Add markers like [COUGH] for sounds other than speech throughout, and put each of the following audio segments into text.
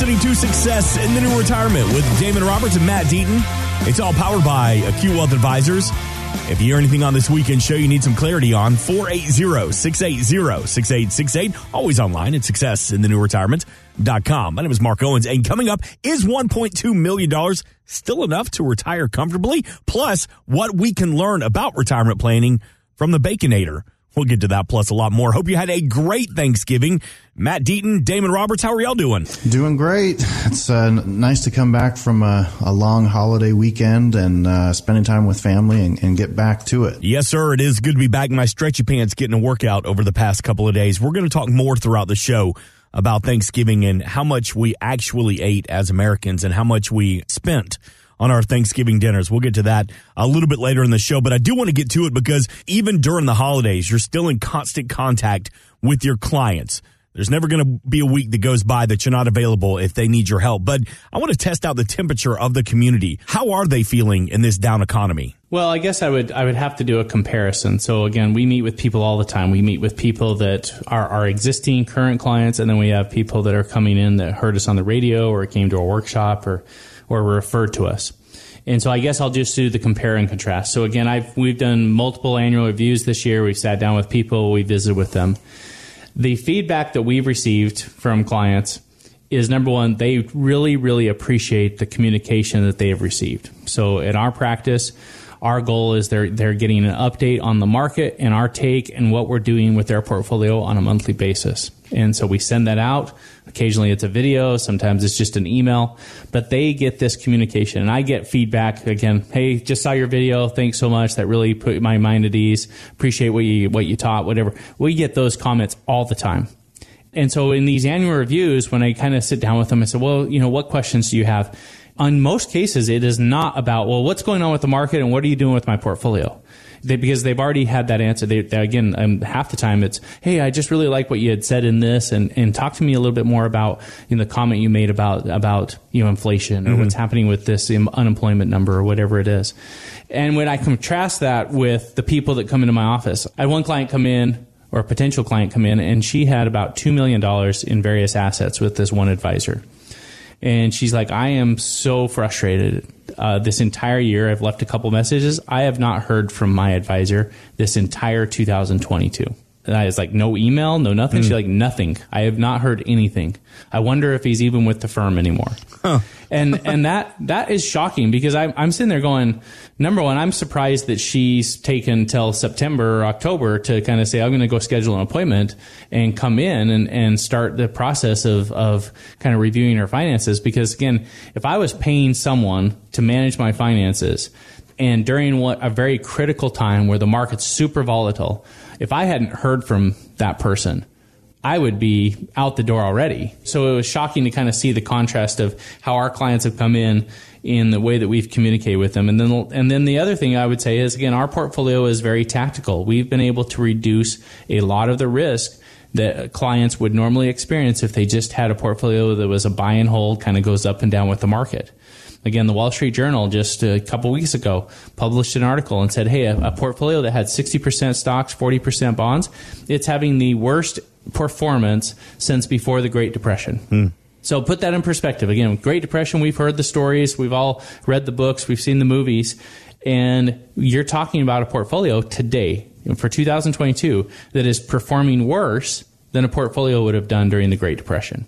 listening to Success in the New Retirement with Damon Roberts and Matt Deaton. It's all powered by Acute Wealth Advisors. If you hear anything on this weekend show you need some clarity on, 480-680-6868. Always online at successinthenewretirement.com. My name is Mark Owens, and coming up is $1.2 million still enough to retire comfortably? Plus, what we can learn about retirement planning from the Baconator. We'll get to that plus a lot more. Hope you had a great Thanksgiving. Matt Deaton, Damon Roberts, how are y'all doing? Doing great. It's uh, nice to come back from a, a long holiday weekend and uh, spending time with family and, and, get back to it. Yes, sir. It is good to be back in my stretchy pants getting a workout over the past couple of days. We're going to talk more throughout the show about Thanksgiving and how much we actually ate as Americans and how much we spent on our Thanksgiving dinners. We'll get to that a little bit later in the show, but I do want to get to it because even during the holidays, you're still in constant contact with your clients. There's never going to be a week that goes by that you're not available if they need your help. But I want to test out the temperature of the community. How are they feeling in this down economy? Well, I guess I would I would have to do a comparison. So again, we meet with people all the time. We meet with people that are our existing current clients, and then we have people that are coming in that heard us on the radio or came to a workshop or or referred to us. And so I guess I'll just do the compare and contrast. So again, I've, we've done multiple annual reviews this year. We've sat down with people, we visited with them. The feedback that we've received from clients is number one, they really, really appreciate the communication that they have received. So in our practice, our goal is they're they're getting an update on the market and our take and what we're doing with their portfolio on a monthly basis. And so we send that out. Occasionally it's a video, sometimes it's just an email, but they get this communication and I get feedback again, hey, just saw your video, thanks so much. That really put my mind at ease. Appreciate what you what you taught, whatever. We get those comments all the time. And so in these annual reviews, when I kind of sit down with them, I said, well, you know, what questions do you have? On most cases, it is not about, well, what's going on with the market and what are you doing with my portfolio? They, because they've already had that answer. They, they again, um, half the time it's, hey, I just really like what you had said in this, and, and talk to me a little bit more about you know, the comment you made about about you know inflation or mm-hmm. what's happening with this unemployment number or whatever it is. And when I contrast that with the people that come into my office, I had one client come in or a potential client come in, and she had about two million dollars in various assets with this one advisor and she's like, I am so frustrated. Uh, this entire year, I've left a couple messages. I have not heard from my advisor this entire 2022. And I was like, no email, no nothing. Mm. She's like, nothing. I have not heard anything. I wonder if he's even with the firm anymore. Huh. And [LAUGHS] and that that is shocking because I'm I'm sitting there going, number one, I'm surprised that she's taken till September or October to kind of say I'm going to go schedule an appointment and come in and and start the process of of kind of reviewing her finances. Because again, if I was paying someone to manage my finances, and during what a very critical time where the market's super volatile, if I hadn't heard from that person I would be out the door already. So it was shocking to kind of see the contrast of how our clients have come in in the way that we've communicated with them. And then, and then the other thing I would say is again, our portfolio is very tactical. We've been able to reduce a lot of the risk that clients would normally experience if they just had a portfolio that was a buy and hold, kind of goes up and down with the market. Again, the Wall Street Journal just a couple weeks ago published an article and said, hey, a, a portfolio that had 60% stocks, 40% bonds, it's having the worst performance since before the Great Depression. Hmm. So put that in perspective. Again, Great Depression, we've heard the stories, we've all read the books, we've seen the movies, and you're talking about a portfolio today for 2022 that is performing worse than a portfolio would have done during the Great Depression.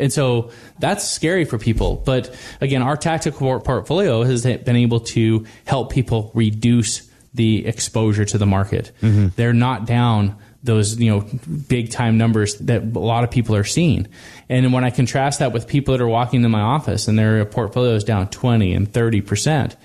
And so that's scary for people. But again, our tactical portfolio has been able to help people reduce the exposure to the market. Mm-hmm. They're not down those you know big time numbers that a lot of people are seeing. And when I contrast that with people that are walking in my office and their portfolio is down 20 and 30 percent,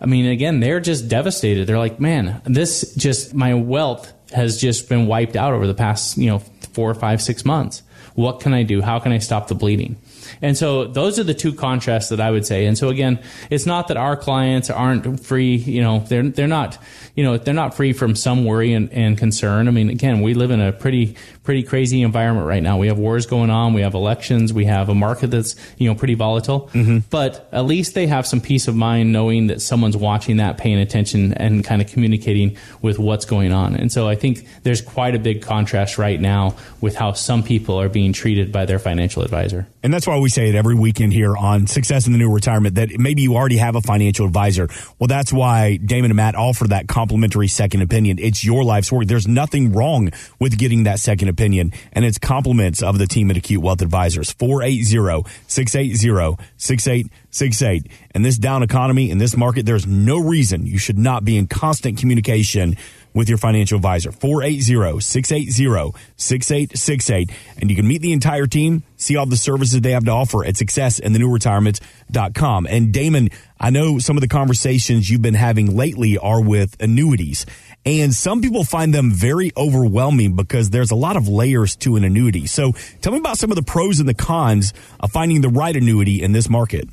I mean, again, they're just devastated. They're like, man, this just my wealth has just been wiped out over the past you know four, five, six months. What can I do? How can I stop the bleeding? And so those are the two contrasts that I would say. And so again, it's not that our clients aren't free, you know, they're, they're not, you know, they're not free from some worry and, and concern. I mean, again, we live in a pretty, pretty crazy environment right now. We have wars going on. We have elections. We have a market that's, you know, pretty volatile, mm-hmm. but at least they have some peace of mind knowing that someone's watching that, paying attention and kind of communicating with what's going on. And so I think there's quite a big contrast right now with how some people are being treated by their financial advisor. And that's why why we say it every weekend here on Success in the New Retirement that maybe you already have a financial advisor. Well, that's why Damon and Matt offer that complimentary second opinion. It's your life's work. There's nothing wrong with getting that second opinion, and it's compliments of the team at Acute Wealth Advisors. 480 680 6868. In this down economy, in this market, there's no reason you should not be in constant communication with your financial advisor. 480-680-6868. And you can meet the entire team, see all the services they have to offer at successinthenewretirement.com. And Damon, I know some of the conversations you've been having lately are with annuities. And some people find them very overwhelming because there's a lot of layers to an annuity. So tell me about some of the pros and the cons of finding the right annuity in this market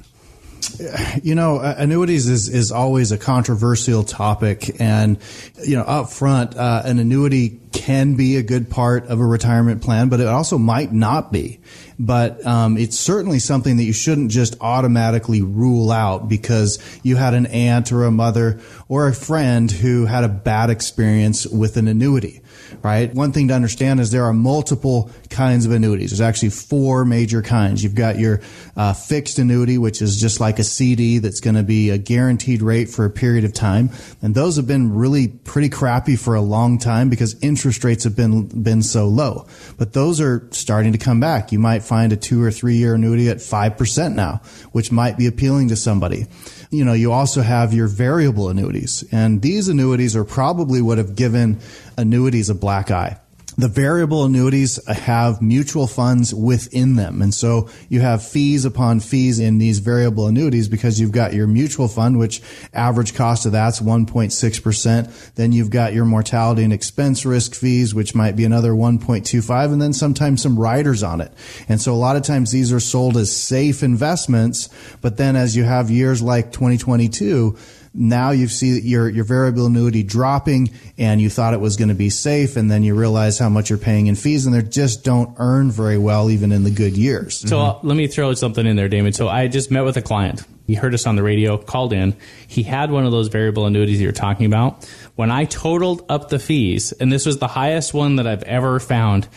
you know, annuities is, is always a controversial topic. And, you know, up front, uh, an annuity can be a good part of a retirement plan, but it also might not be. But um, it's certainly something that you shouldn't just automatically rule out because you had an aunt or a mother or a friend who had a bad experience with an annuity right? One thing to understand is there are multiple kinds of annuities. There's actually four major kinds. You've got your uh, fixed annuity, which is just like a CD that's going to be a guaranteed rate for a period of time. And those have been really pretty crappy for a long time because interest rates have been, been so low. But those are starting to come back. You might find a two or three year annuity at 5% now, which might be appealing to somebody you know, you also have your variable annuities. And these annuities are probably what have given annuities a black eye the variable annuities have mutual funds within them. And so you have fees upon fees in these variable annuities because you've got your mutual fund, which average cost of that's 1.6%. Then you've got your mortality and expense risk fees, which might be another 1.25 and then sometimes some riders on it. And so a lot of times these are sold as safe investments. But then as you have years like 2022, now you see your your variable annuity dropping, and you thought it was going to be safe, and then you realize how much you're paying in fees, and they just don't earn very well even in the good years. So mm-hmm. let me throw something in there, Damon. So I just met with a client. He heard us on the radio, called in. He had one of those variable annuities you're talking about. When I totaled up the fees, and this was the highest one that I've ever found,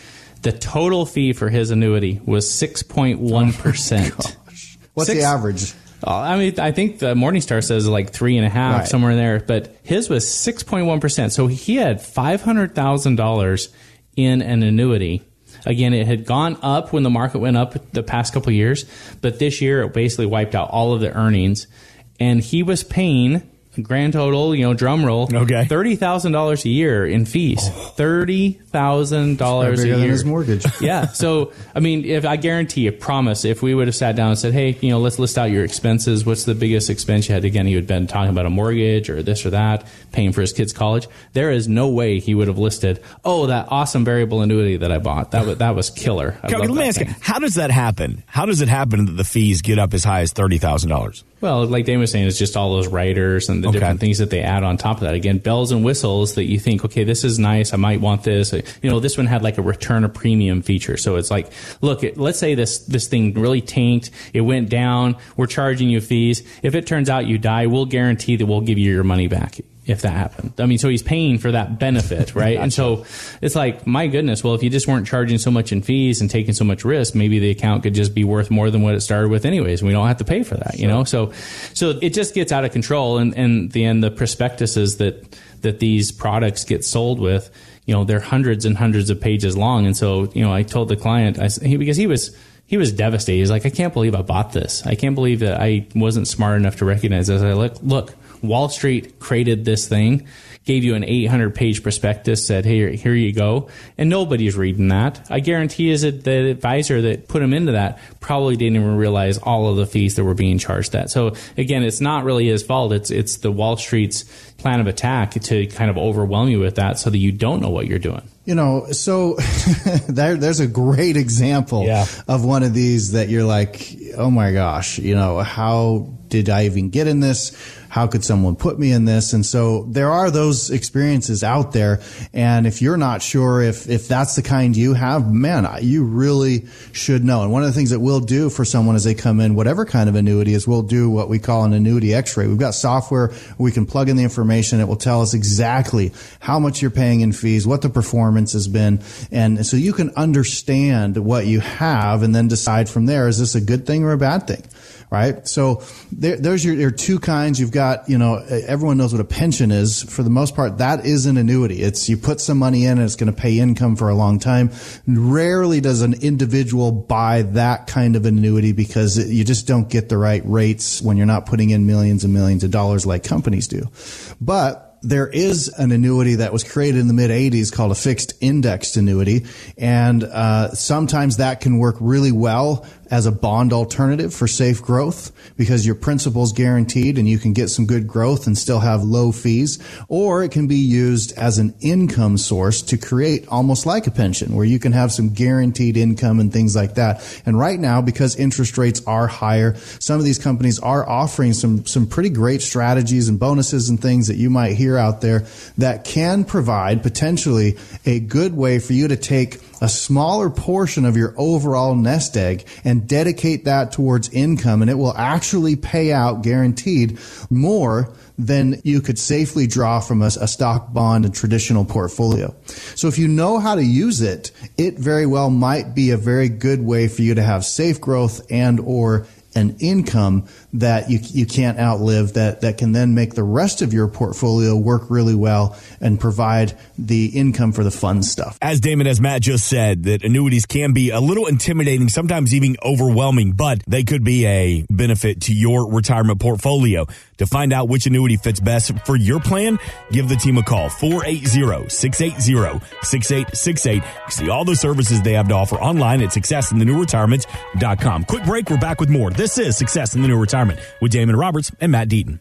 the total fee for his annuity was 6.1%. Oh What's Six, the average? Uh, I mean, I think the Morningstar says like three and a half, right. somewhere in there, but his was 6.1%. So he had $500,000 in an annuity. Again, it had gone up when the market went up the past couple years, but this year it basically wiped out all of the earnings. And he was paying grand total, you know, drum roll. Okay. Thirty thousand dollars a year in fees. Oh. Thirty thousand dollars a year. his mortgage. [LAUGHS] yeah. So I mean, if I guarantee you, promise, if we would have sat down and said, Hey, you know, let's list out your expenses, what's the biggest expense you had? Again, he would have been talking about a mortgage or this or that, paying for his kids' college. There is no way he would have listed, Oh, that awesome variable annuity that I bought. That was that was killer. let me ask thing. you, how does that happen? How does it happen that the fees get up as high as thirty thousand dollars? Well, like Dane was saying, it's just all those riders and the okay. different things that they add on top of that. Again, bells and whistles that you think, okay, this is nice. I might want this. You know, this one had like a return of premium feature. So it's like, look, let's say this, this thing really tanked. It went down. We're charging you fees. If it turns out you die, we'll guarantee that we'll give you your money back if that happened. I mean, so he's paying for that benefit, [LAUGHS] right? gotcha. And so it's like, my goodness, well, if you just weren't charging so much in fees and taking so much risk, maybe the account could just be worth more than what it started with anyways. And we don't have to pay for that, sure. you know? So, so it just gets out of control. And, and the end, the prospectuses that, that these products get sold with, you know, they're hundreds and hundreds of pages long. And so, you know, I told the client, I, he, because he was, he was devastated. He's like, I can't believe I bought this. I can't believe that I wasn't smart enough to recognize this. I look, look, Wall Street created this thing, gave you an 800 page prospectus, said, hey, here you go. And nobody's reading that. I guarantee is that the advisor that put him into that probably didn't even realize all of the fees that were being charged that. So again, it's not really his fault. It's, it's the Wall Street's plan of attack to kind of overwhelm you with that so that you don't know what you're doing. You know, so [LAUGHS] there, there's a great example yeah. of one of these that you're like, oh my gosh, you know, how did I even get in this? How could someone put me in this? And so there are those experiences out there. And if you're not sure if, if that's the kind you have, man, you really should know. And one of the things that we'll do for someone as they come in, whatever kind of annuity is we'll do what we call an annuity x-ray. We've got software we can plug in the information. It will tell us exactly how much you're paying in fees, what the performance has been. And so you can understand what you have and then decide from there, is this a good thing or a bad thing? Right? So there, there's your, your two kinds. You've got, you know, everyone knows what a pension is. For the most part, that is an annuity. It's you put some money in and it's going to pay income for a long time. Rarely does an individual buy that kind of annuity because you just don't get the right rates when you're not putting in millions and millions of dollars like companies do. But there is an annuity that was created in the mid 80s called a fixed indexed annuity. And uh, sometimes that can work really well as a bond alternative for safe growth because your principal is guaranteed and you can get some good growth and still have low fees. Or it can be used as an income source to create almost like a pension where you can have some guaranteed income and things like that. And right now, because interest rates are higher, some of these companies are offering some, some pretty great strategies and bonuses and things that you might hear out there that can provide potentially a good way for you to take a smaller portion of your overall nest egg and dedicate that towards income and it will actually pay out guaranteed more than you could safely draw from a, a, stock bond and traditional portfolio. So if you know how to use it, it very well might be a very good way for you to have safe growth and or an income that you, you can't outlive that, that can then make the rest of your portfolio work really well and provide the income for the fun stuff. As Damon, as Matt just said, that annuities can be a little intimidating, sometimes even overwhelming, but they could be a benefit to your retirement portfolio. To find out which annuity fits best for your plan, give the team a call, 480-680-6868. See all the services they have to offer online at successinthenewretirement.com. Quick break. We're back with more. This is Success in the New Retirement with Damon Roberts and Matt Deaton.